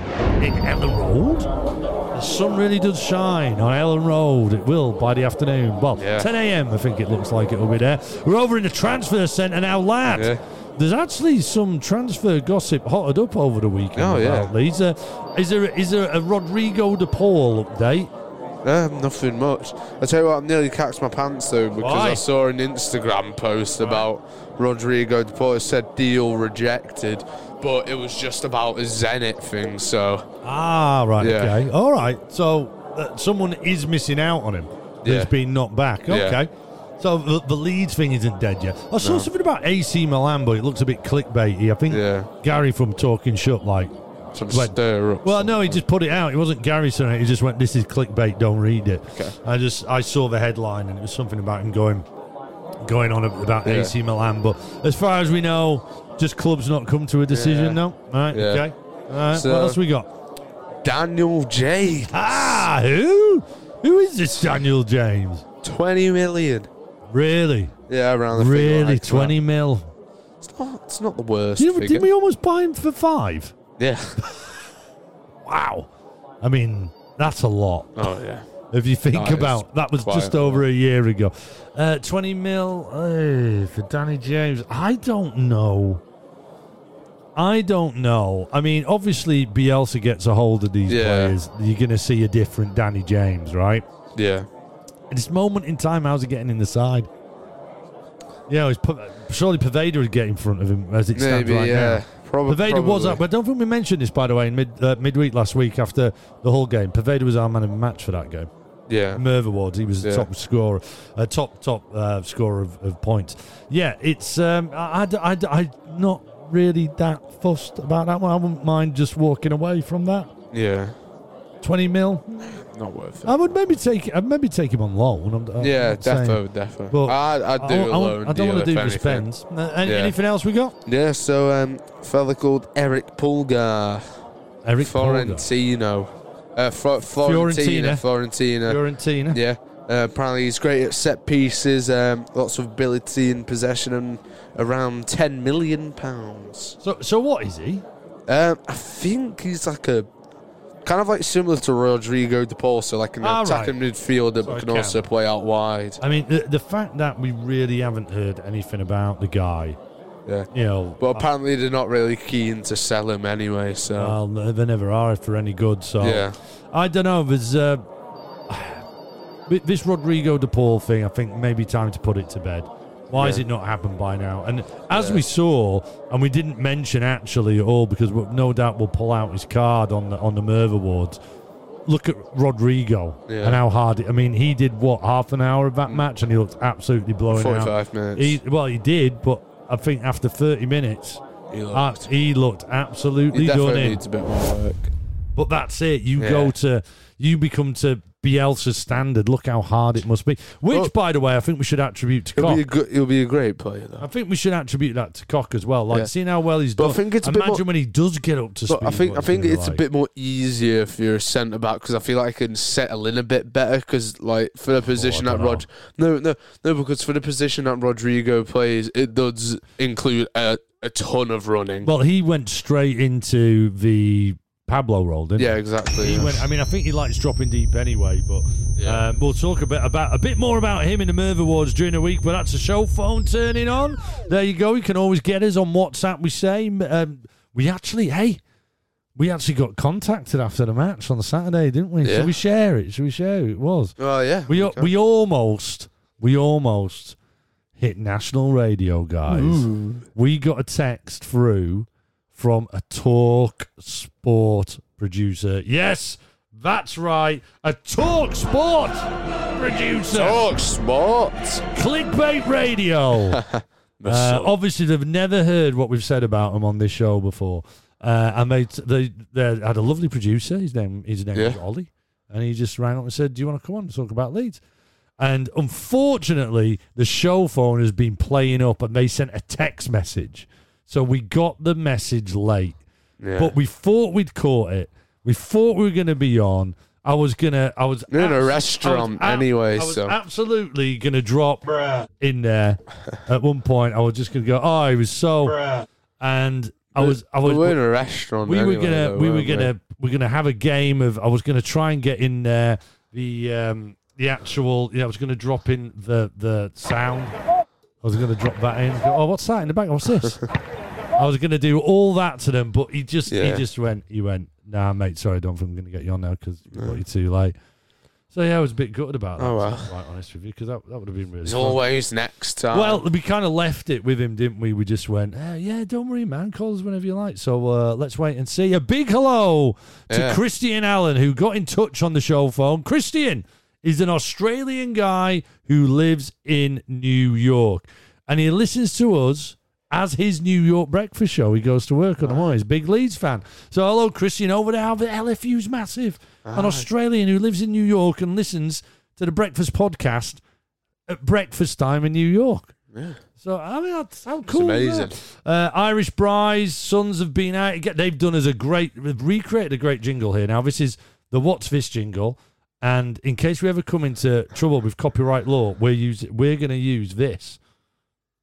Speaker 4: in Elland Road. The sun really does shine on Elland Road. It will by the afternoon. Well,
Speaker 5: Yeah.
Speaker 4: 10 a.m. I think it looks like it will be there. We're over in the transfer centre now, lad.
Speaker 5: Yeah.
Speaker 4: There's actually some transfer gossip hotted up over the weekend
Speaker 5: Oh, yeah.
Speaker 4: Leeds. Uh, is there is there a Rodrigo de Paul update?
Speaker 5: Um, nothing much. I tell you what, I nearly cacked my pants though because
Speaker 4: Why?
Speaker 5: I saw an Instagram post about Rodrigo De. Said deal rejected, but it was just about a Zenit thing. So
Speaker 4: Ah, right.
Speaker 5: Yeah.
Speaker 4: Okay. All right. So uh, someone is missing out on him. Who's
Speaker 5: Yeah.
Speaker 4: been knocked back.
Speaker 5: Yeah.
Speaker 4: Okay. So the, the Leeds thing isn't dead yet. I saw something about AC Milan, but it looks a bit clickbaity. I think
Speaker 5: Yeah.
Speaker 4: Gary from Talking Shut, like,
Speaker 5: some
Speaker 4: Wait.
Speaker 5: stir up.
Speaker 4: well, no, he just put it out. It wasn't Gary saying it. He just went, "This is clickbait. Don't read it."
Speaker 5: Okay.
Speaker 4: I just I saw the headline and it was something about him going going on about
Speaker 5: Yeah.
Speaker 4: AC Milan. But as far as we know, just clubs not come to a decision.
Speaker 5: Yeah.
Speaker 4: No. All right.
Speaker 5: Yeah.
Speaker 4: Okay. All right.
Speaker 5: So-
Speaker 4: what else we got?
Speaker 5: Daniel James,
Speaker 4: Ah, who? Who is this Daniel James?
Speaker 5: twenty million.
Speaker 4: Really?
Speaker 5: Yeah, around the
Speaker 4: Really?
Speaker 5: like that.
Speaker 4: 20 mil?
Speaker 5: It's not, it's not the worst.
Speaker 4: Did,
Speaker 5: figure.
Speaker 4: did we almost buy him for five?
Speaker 5: Yeah.
Speaker 4: Wow. I mean, that's a lot.
Speaker 5: Oh yeah.
Speaker 4: If you think
Speaker 5: That
Speaker 4: about that was just over a year ago. Uh, 20 mil eh, for Danny James. I don't know. I don't know. I mean, obviously, Bielsa gets a hold of these
Speaker 5: Yeah.
Speaker 4: players. You're going to see a different Danny James, right?
Speaker 5: Yeah.
Speaker 4: At this moment in time, how's he getting in the side? Yeah, surely Poveda would get in front of him as it stands
Speaker 5: Maybe.
Speaker 4: right
Speaker 5: yeah.
Speaker 4: now.
Speaker 5: Probably.
Speaker 4: Poveda was up, but I don't think we mentioned this, by the way, in mid uh, midweek last week after the whole game. Poveda was our man of the match for that game.
Speaker 5: Yeah.
Speaker 4: Merv Awards, he was the
Speaker 5: Yeah.
Speaker 4: top scorer, uh, top top uh, scorer of, of points. Yeah, it's um, I, I, I, I'm not really that fussed about that one. I wouldn't mind just walking away from that.
Speaker 5: Yeah.
Speaker 4: Twenty mil,
Speaker 5: Not worth it.
Speaker 4: I would maybe take. I'd maybe take him on loan. I'm, I'm
Speaker 5: yeah, defo, defo.
Speaker 4: But
Speaker 5: I'd, I'd do
Speaker 4: I,
Speaker 5: a
Speaker 4: I,
Speaker 5: loan
Speaker 4: I don't want to do the. Uh, any-
Speaker 5: Yeah.
Speaker 4: Anything else we got?
Speaker 5: Yeah, so um, fella called Erick Pulgar,
Speaker 4: Erick Pulgar.
Speaker 5: Florentino, uh, Flo- Florentina, Florentina.
Speaker 4: Fiorentina.
Speaker 5: Yeah, uh, apparently he's great at set pieces, um, lots of ability in possession, and around ten million pounds.
Speaker 4: So, so what is he?
Speaker 5: Um, I think he's like a kind of like similar to Rodrigo De Paul, so like an
Speaker 4: Ah, right.
Speaker 5: attacking midfielder,
Speaker 4: So
Speaker 5: but can
Speaker 4: can.
Speaker 5: also play out wide.
Speaker 4: I mean, the, the fact that we really haven't heard anything about the guy,
Speaker 5: Yeah.
Speaker 4: you know,
Speaker 5: But apparently they're not really keen to sell him anyway. So
Speaker 4: well, they never are for any good. So
Speaker 5: yeah,
Speaker 4: I don't know. There's uh, this Rodrigo De Paul thing. I think maybe time to put it to bed. Why has it not happened by now? And as
Speaker 5: Yeah.
Speaker 4: we saw, and we didn't mention actually at all because no doubt we'll pull out his card on the on the Merv Awards. Look at Rodrigo
Speaker 5: Yeah.
Speaker 4: and how hard. It, I mean, he did what half an hour of that match, and he looked absolutely blowing out.
Speaker 5: forty-five minutes.
Speaker 4: He, well, he did, but I think after 30 minutes,
Speaker 5: He
Speaker 4: uh,
Speaker 5: looked.
Speaker 4: he looked absolutely
Speaker 5: He
Speaker 4: done
Speaker 5: definitely
Speaker 4: in.
Speaker 5: needs a bit more work.
Speaker 4: But that's it. You
Speaker 5: Yeah.
Speaker 4: go to, you become to Bielsa's standard. Look how hard it must be. Which,
Speaker 5: Well-
Speaker 4: by the way, I think we should attribute to
Speaker 5: He'll
Speaker 4: Koch.
Speaker 5: be a good. He'll be a great player though.
Speaker 4: I think we should attribute that to Koch as well. Like,
Speaker 5: Yeah.
Speaker 4: seeing how well he's
Speaker 5: But I think it's a bit
Speaker 4: Imagine
Speaker 5: more-
Speaker 4: when he does get up to
Speaker 5: But
Speaker 4: speed.
Speaker 5: I think I think it's a bit more easier if you're a centre back because I feel like I can settle in a bit better because like for the oh, position
Speaker 4: Oh,
Speaker 5: that Rod no no no because for the position that Rodrigo plays it does include a, a ton of running.
Speaker 4: Well, he went straight into the Pablo role, didn't
Speaker 5: yeah,
Speaker 4: he?
Speaker 5: exactly.
Speaker 4: He
Speaker 5: yeah.
Speaker 4: went. I mean, I think he likes dropping deep anyway. But
Speaker 5: Yeah.
Speaker 4: um, we'll talk a bit about a bit more about him in the Merv Awards during the week. But that's a show phone turning on. There you go. You can always get us on WhatsApp. We say um, we actually, hey, we actually got contacted after the match on the Saturday, didn't we?
Speaker 5: Yeah.
Speaker 4: Should we share it? Should we share who it was?
Speaker 5: Well, yeah.
Speaker 4: We
Speaker 5: okay.
Speaker 4: we almost we almost hit national radio, guys. We got a text through from a talk sport producer. Yes, that's right, a talk sport producer.
Speaker 5: Talk sport.
Speaker 4: Clickbait radio. Uh, obviously, they've never heard what we've said about them on this show before. Uh, and they, they they had a lovely producer. His name his name was Ollie, and he just rang up and said, "Do you want to come on and talk about Leeds?" And unfortunately, the show phone has been playing up, and they sent a text message, so we got the message late.
Speaker 5: yeah.
Speaker 4: But we thought we'd caught it. We thought we were going to be on. I was gonna. I was
Speaker 5: You're in a restaurant
Speaker 4: I was ab-
Speaker 5: anyway,
Speaker 4: I was
Speaker 5: so-
Speaker 4: absolutely gonna drop in there. At one point, I was just gonna go. Oh, he was so. And I was. I was.
Speaker 5: we were in a restaurant.
Speaker 4: we were gonna.
Speaker 5: though,
Speaker 4: we were gonna. We're gonna have a game of. I was gonna try and get in there the um the actual. Yeah, I was gonna drop in the the sound. I was gonna drop that in. Go, oh, what's that in the back? What's this? I was gonna do all that to them, but he just he just went. He went. Nah, mate. Sorry, I don't think I'm gonna get you on now because you got you too late. So yeah, I was a bit gutted about that.
Speaker 5: Oh,
Speaker 4: to
Speaker 5: well.
Speaker 4: be quite honest with you, because that, that would have been really.
Speaker 5: It's
Speaker 4: fun.
Speaker 5: always next time.
Speaker 4: Well, we kind of left it with him, didn't we? We just went, "Eh, yeah, don't worry, man. Call us whenever you like. So uh, let's wait and see. A big hello to
Speaker 5: Yeah.
Speaker 4: Christian Allen, who got in touch on the show phone. Christian is an Australian guy who lives in New York, and he listens to us as his New York breakfast show. He goes to work on the morning. He's a big Leeds fan. So hello, Christian, over there. The LFU's massive. An Australian who lives in New York and listens to the breakfast podcast at breakfast time in New York. Yeah. So I mean, that's how cool. is
Speaker 5: amazing.
Speaker 4: Uh, Irish Bry's sons have been out. They've done us a great, they've recreated a great jingle here. Now this is the What's This jingle, and in case we ever come into trouble with copyright law, we're use, we're going to use this.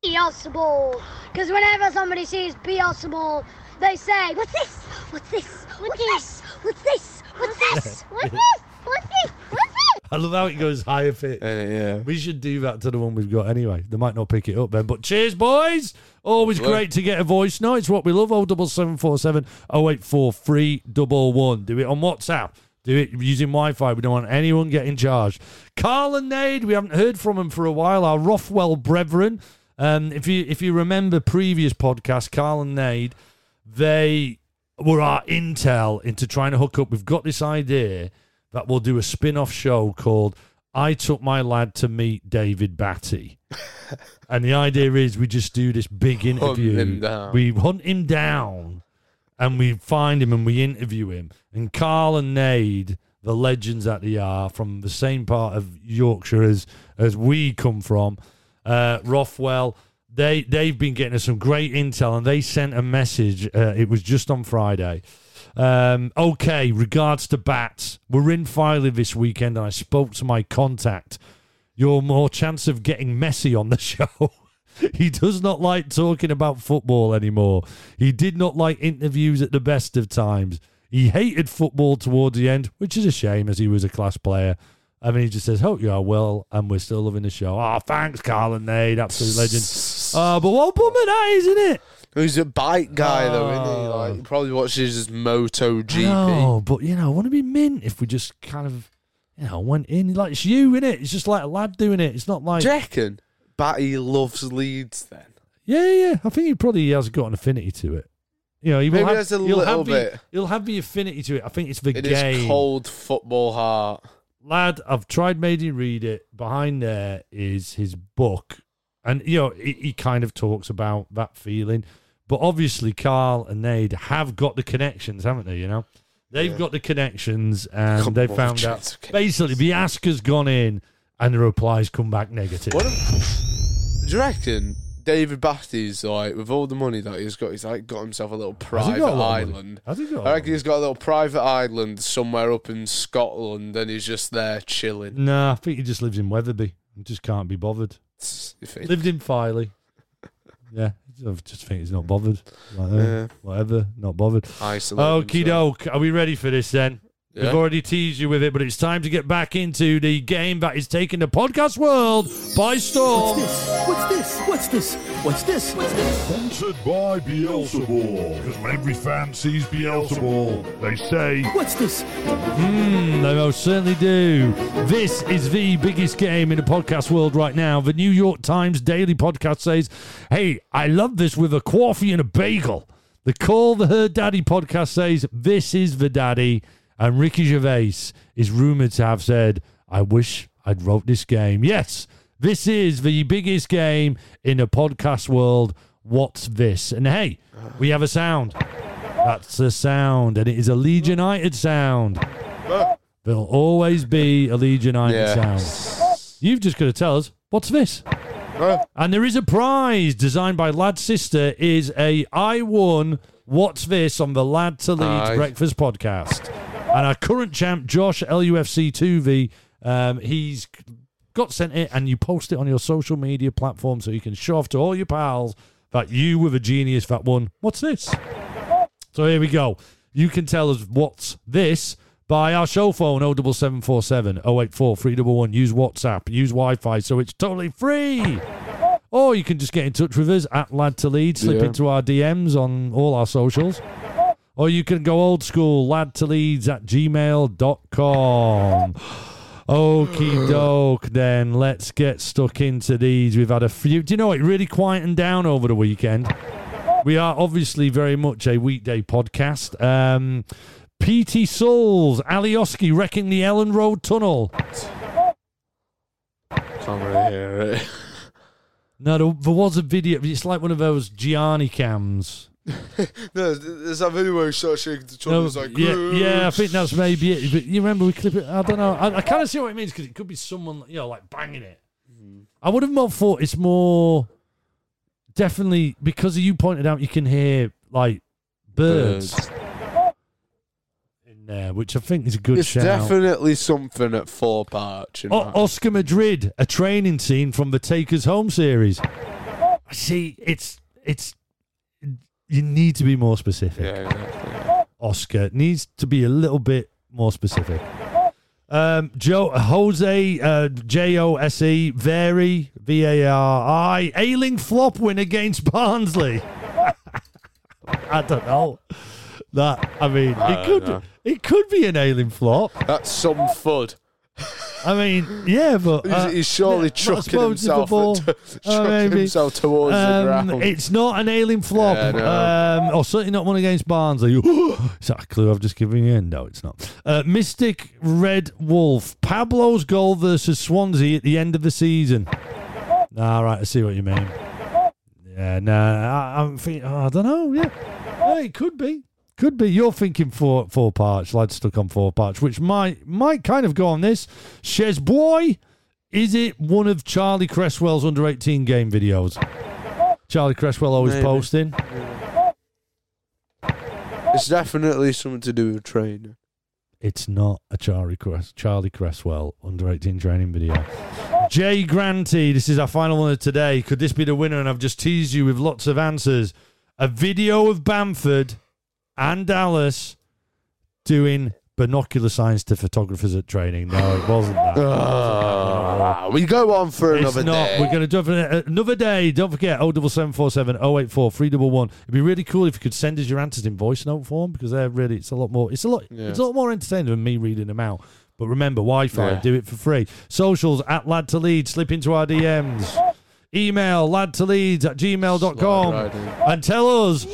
Speaker 6: Beelzebul. Because whenever somebody sees Beelzebul, they say, What's this? What's this? What's this? What's this? What's this? What's this? What's this? What's this?
Speaker 4: I love how it goes higher pitch.
Speaker 5: Uh, yeah.
Speaker 4: We should do that to the one we've got anyway. They might not pick it up then. But cheers, boys. Always
Speaker 5: Well-
Speaker 4: great to get a voice note. It's what we love. 07747 084 311. Do it on WhatsApp. Do it using Wi Fi. We don't want anyone getting charged. Carl and Nade, we haven't heard from them for a while. Our Rothwell brethren. Um, if you if you remember previous podcast, Carl and Nade, they were our intel into trying to hook up. We've got this idea that we'll do a spin off show called I Took My Lad to Meet David Batty. and the idea is we just do this big interview.
Speaker 5: him down.
Speaker 4: We hunt him down and we find him and we interview him. And Carl and Nade, the legends that they are from the same part of Yorkshire as, as we come from, uh, Rothwell, they, they've been getting us some great intel and they sent a message. Uh, it was just on Friday. Um, okay, regards to bats, we're in Filey this weekend and I spoke to my contact. You're more chance of getting messy on the show. he does not like talking about football anymore. He did not like interviews at the best of times. He hated football towards the end, which is a shame as he was a class player. I mean, he just says, Hope you are well, and we're still loving the show. Oh, thanks, Carl and Nade, absolute legend. Oh, but what bummer that is, isn't it?
Speaker 5: He's a bike guy, though, isn't he?
Speaker 4: Oh.
Speaker 5: Like, he probably watches his Moto GP.
Speaker 4: No, but you know, I want to be mint if we just kind of, you know, went in like it's you in it. It's just like a lad doing it. It's not like
Speaker 5: Do Batty loves Leeds then?
Speaker 4: yeah, yeah. I think he probably has got an affinity to it. You know, he will
Speaker 5: Maybe
Speaker 4: have,
Speaker 5: there's a
Speaker 4: he'll
Speaker 5: little
Speaker 4: have the,
Speaker 5: bit.
Speaker 4: he'll have the affinity to it. I think it's the
Speaker 5: In
Speaker 4: game,
Speaker 5: his cold football heart.
Speaker 4: lad. I've tried made him read it. Behind there is his book, and you know, he, he kind of talks about that feeling. But obviously, Carl and Nade have got the connections, haven't they? You know, they've got the connections, and they found out basically the ask has gone in, and the replies come back negative.
Speaker 5: What if, do you reckon David Batty's like with all the money that he's got, he's like got himself a little private
Speaker 4: got a lot of money?
Speaker 5: island.
Speaker 4: Has he got
Speaker 5: I reckon he's got a little private island somewhere up in Scotland, and he's just there chilling.
Speaker 4: No, I think he just lives in Wetherby. He just can't be bothered.
Speaker 5: It-
Speaker 4: Lived in Filey. Yeah, I just think he's not bothered. Like, uh,
Speaker 5: Yeah.
Speaker 4: Whatever, not bothered.
Speaker 5: isolated
Speaker 4: Okie
Speaker 5: himself.
Speaker 4: doke. Are we ready for this then? We've already teased you with it, but it's time to get back into the game that is taking the podcast world by storm.
Speaker 3: What's this? What's this? What's this? What's this?
Speaker 7: Sponsored by Beelzebul. Because when every fan sees Beelzebul, they say,
Speaker 3: What's this?
Speaker 4: Mm, they most certainly do. This is the biggest game in the podcast world right now. The New York Times Daily Podcast says, Hey, I love this with a coffee and a bagel. The Call the Her Daddy podcast says, This is the daddy. And Ricky Gervais is rumored to have said, I wish I'd wrote this game. Yes, this is the biggest game in the podcast world. What's this? And hey, we have a sound. That's a sound, and it is a Leeds United sound. There'll always be a Leeds United
Speaker 5: Yeah.
Speaker 4: sound. You've just got to tell us what's this. And there is a prize designed by Lad Sister. Is a I won what's this on the Lad to Leeds
Speaker 5: Aye.
Speaker 4: Breakfast podcast. And our current champ Josh LUFC 2V, um, he's got sent it, and you post it on your social media platform so you can show off to all your pals that you were the genius that won. What's this? So here we go. You can tell us what's this by our show phone 07747 084 311. Use WhatsApp, use Wi Fi, so it's totally free. Or you can just get in touch with us at Lad to Lead, slip
Speaker 5: Yeah.
Speaker 4: into our DMs on all our socials. Or you can go old school, lad to leads at gmail.com. Okie doke, then let's get stuck into these. We've had a few. Do you know what? Really quieting down over the weekend. We are obviously very much a weekday podcast. Um, PT Souls, Alioski wrecking the Elland Road Tunnel.
Speaker 5: Can't really hear it.
Speaker 4: No, there, there was a video. It's like one of those Gianni cams.
Speaker 5: No, there's that video where he starts shaking the
Speaker 4: No,
Speaker 5: tunnel. It's like,
Speaker 4: yeah, yeah, I think that's maybe it. But you remember we clip it? I don't know. I, I kind of see what it means because it could be someone, you know, like banging it. Mm-hmm. I would have more thought it's more definitely because you pointed out you can hear like birds,
Speaker 5: Birds.
Speaker 4: in there, which I think is a good
Speaker 5: It's
Speaker 4: shout.
Speaker 5: definitely something at Thorp Arch.
Speaker 4: O- Oscar Madrid, a training scene from the Take Us Home series. See, it's it's you need to be more specific.
Speaker 5: yeah, exactly.
Speaker 4: Oscar needs to be a little bit more specific. Um, Joe Jose uh, J O S E Very V A R I Ayling flop win against Barnsley. I don't know. That I mean,
Speaker 5: I
Speaker 4: it could
Speaker 5: know.
Speaker 4: it could be an Ayling flop.
Speaker 5: That's some fud.
Speaker 4: I mean, yeah, but
Speaker 5: He's,
Speaker 4: uh,
Speaker 5: he's surely
Speaker 4: yeah,
Speaker 5: chucking himself, to,
Speaker 4: Uh,
Speaker 5: chucking
Speaker 4: maybe.
Speaker 5: himself towards the
Speaker 4: Um,
Speaker 5: ground.
Speaker 4: it's not an Ayling flop.
Speaker 5: Yeah, no.
Speaker 4: um, or certainly not one against Barnsley. Is that a clue I've just given you? No, it's not. Uh, Mystic Red Wolf. Pablo's goal versus Swansea at the end of the season. All right, I see what you mean. Yeah, no, I, I'm thinking, oh, I don't know. Yeah, Yeah, it could be. Could be. You're thinking four Thorp Arch, lad stuck on Thorp Arch, which might might kind of go on this. Shez boy, is it one of Charlie Cresswell's under eighteen game videos? Charlie Cresswell always
Speaker 5: Maybe.
Speaker 4: posting.
Speaker 5: It's definitely something to do with training.
Speaker 4: It's not a Charlie Cress- Charlie Cresswell under 18 training video. Jay Granty, this is our final one of today. Could this be the winner? And I've just teased you with lots of answers. A video of Bamford and Dallas doing binocular signs to photographers at training. No, it wasn't that.
Speaker 5: Ah, we go on for
Speaker 4: It's
Speaker 5: another
Speaker 4: not.
Speaker 5: day.
Speaker 4: We're going to do it for another day. Don't forget, 07747 084 311. It'd be really cool if you could send us your answers in voice note form because they're really, it's a lot more, it's a lot,
Speaker 5: Yeah.
Speaker 4: it's a lot more entertaining than me reading them out. But remember, Wi Fi,
Speaker 5: Yeah.
Speaker 4: do it for free. Socials at lad to lead, slip into our DMs. Email lad to leads at gmail.com
Speaker 5: Slide right in.
Speaker 4: and tell us.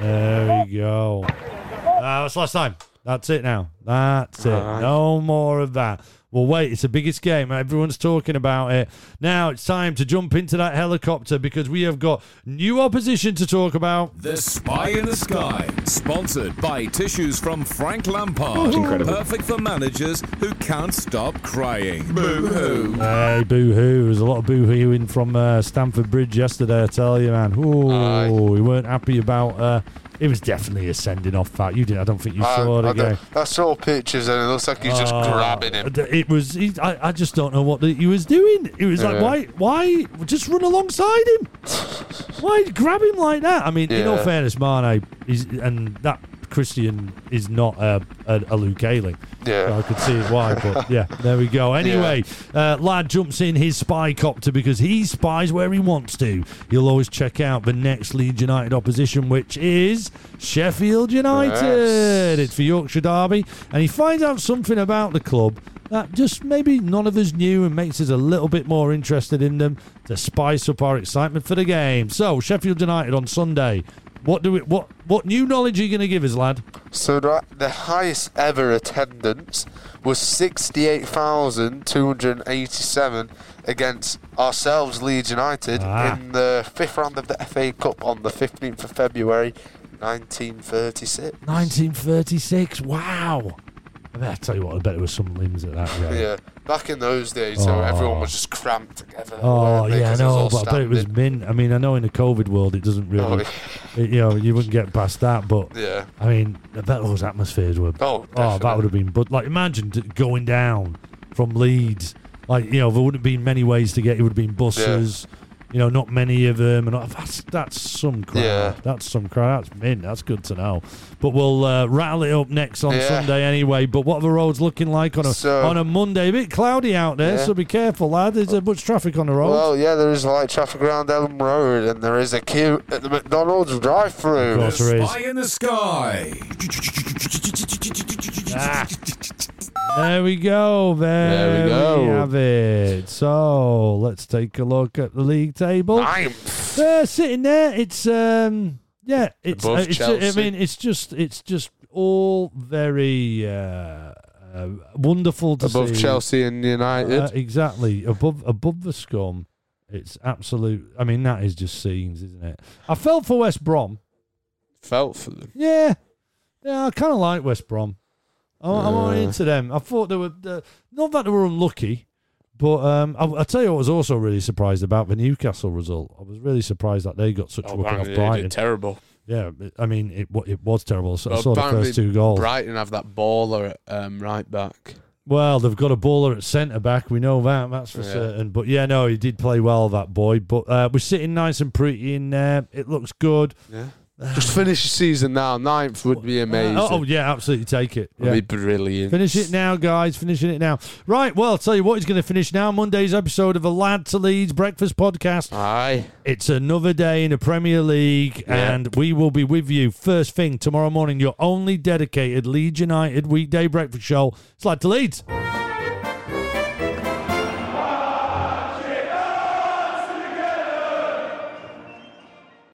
Speaker 4: There we go. Uh, that's last time. That's it now. That's it.
Speaker 5: Alright.
Speaker 4: No more of that. Well, wait, it's the biggest game. Everyone's talking about it. Now it's time to jump into that helicopter because we have got new opposition to talk about.
Speaker 8: The Spy in the Sky, sponsored by tissues from Frank Lampard.
Speaker 9: incredible.
Speaker 8: Perfect for managers who can't stop crying. Boo hoo.
Speaker 4: Hey, boo hoo. There's a lot of boo hooing from uh, Stamford Bridge yesterday, I tell you, man. Ooh,
Speaker 5: Aye.
Speaker 4: we weren't happy about. Uh, it was definitely a sending off that. You did. I don't think you saw
Speaker 5: I, don't- I saw pictures and it looks like he's just
Speaker 4: Oh,
Speaker 5: grabbing him.
Speaker 4: It was. He, I, I just don't know what the, he was doing. It was like, why? Why just run alongside him? why grab him like that? I mean, in all fairness, Mane is, and that Christian is not a, a, a Luke Ayling.
Speaker 5: Yeah.
Speaker 4: So I could see why, but yeah, there we go. Anyway, uh, lad jumps in his spy copter because he spies where he wants to. He'll always check out the next Leeds United opposition, which is Sheffield United.
Speaker 5: Yes.
Speaker 4: It's for Yorkshire Derby, and he finds out something about the club that just maybe none of us knew and makes us a little bit more interested in them to spice up our excitement for the game. So Sheffield United on Sunday. What do we, what what new knowledge are you going to give us, lad?
Speaker 5: So the, the highest ever attendance was 68,287 against ourselves, Leeds United,
Speaker 4: Ah.
Speaker 5: in the fifth round of the FA Cup on the 15th of February 1936.
Speaker 4: 1936. Wow. I, bet, I tell you what, I bet there was some limbs at that.
Speaker 5: Yeah, back in those days, so
Speaker 4: Oh.
Speaker 5: everyone was just cramped together.
Speaker 4: Oh yeah, I know, but I bet it was mint. I mean, I know in the COVID world it doesn't really,
Speaker 5: Oh,
Speaker 4: really, it- you know, you wouldn't get past that. But
Speaker 5: yeah.
Speaker 4: I mean, I bet those atmospheres were.
Speaker 5: Oh,
Speaker 4: Oh, that would have been. But like, imagine going down from Leeds. Like, you know, there wouldn't have been many ways to get. It would have been buses. You know, not many of them, and all- that's that's some crowd.
Speaker 5: Yeah.
Speaker 4: That's some crowd. That's mint. That's good to know. But we'll uh, rattle it up next on
Speaker 5: Yeah.
Speaker 4: Sunday anyway. But what are the roads looking like on a
Speaker 5: So-
Speaker 4: on a Monday? A bit cloudy out there,
Speaker 5: Yeah.
Speaker 4: so be careful, lad. There's uh, much traffic on the road.
Speaker 5: Well, yeah, there is light traffic around Elland Road, and there is a queue at the McDonald's drive-through.
Speaker 4: course there is.
Speaker 8: Spy in the sky.
Speaker 4: There we go. There,
Speaker 5: There we go.
Speaker 4: have it. So let's take a look at the league table.
Speaker 5: Ninth.
Speaker 4: There, sitting there, it's um, yeah, it's,
Speaker 5: Above
Speaker 4: uh, it's I
Speaker 5: Chelsea.
Speaker 4: mean, it's just it's just all very uh, uh, wonderful to
Speaker 5: Above
Speaker 4: see.
Speaker 5: Chelsea and United.
Speaker 4: Uh, exactly above above the scum. It's absolute. I mean, that is just scenes, isn't it? I felt for West Brom.
Speaker 5: Felt for them.
Speaker 4: Yeah, yeah, I kind of like West Brom. I'm, I'm all into them. I thought they were uh, not that they were unlucky, but um, I, I tell you, what I was also really surprised about the Newcastle result. I was really surprised that they got such a whooping off Brighton.
Speaker 5: terrible.
Speaker 4: Yeah, I mean, it wa- it was terrible. So I
Speaker 5: Well,
Speaker 4: saw the
Speaker 5: apparently
Speaker 4: first two goals.
Speaker 5: Brighton have that baller at um, right back.
Speaker 4: Well, they've got a baller at centre back. We know that. That's for
Speaker 5: Yeah.
Speaker 4: certain. But yeah, no, he did play well, that boy. But uh, we're sitting nice and pretty in there. It looks good.
Speaker 5: Yeah. Just finish the season now. Ninth would be amazing.
Speaker 4: Uh, oh, yeah, absolutely. Take it.
Speaker 5: Would be brilliant.
Speaker 4: Finish it now, guys. Finishing it now. Right. Well, I'll tell you what, he's going to finish now. Monday's episode of a Lad to Leeds Breakfast Podcast.
Speaker 5: Aye.
Speaker 4: It's another day in the Premier League,
Speaker 5: Yeah.
Speaker 4: and we will be with you first thing tomorrow morning. Your only dedicated Leeds United weekday breakfast show. It's Lad to Leeds.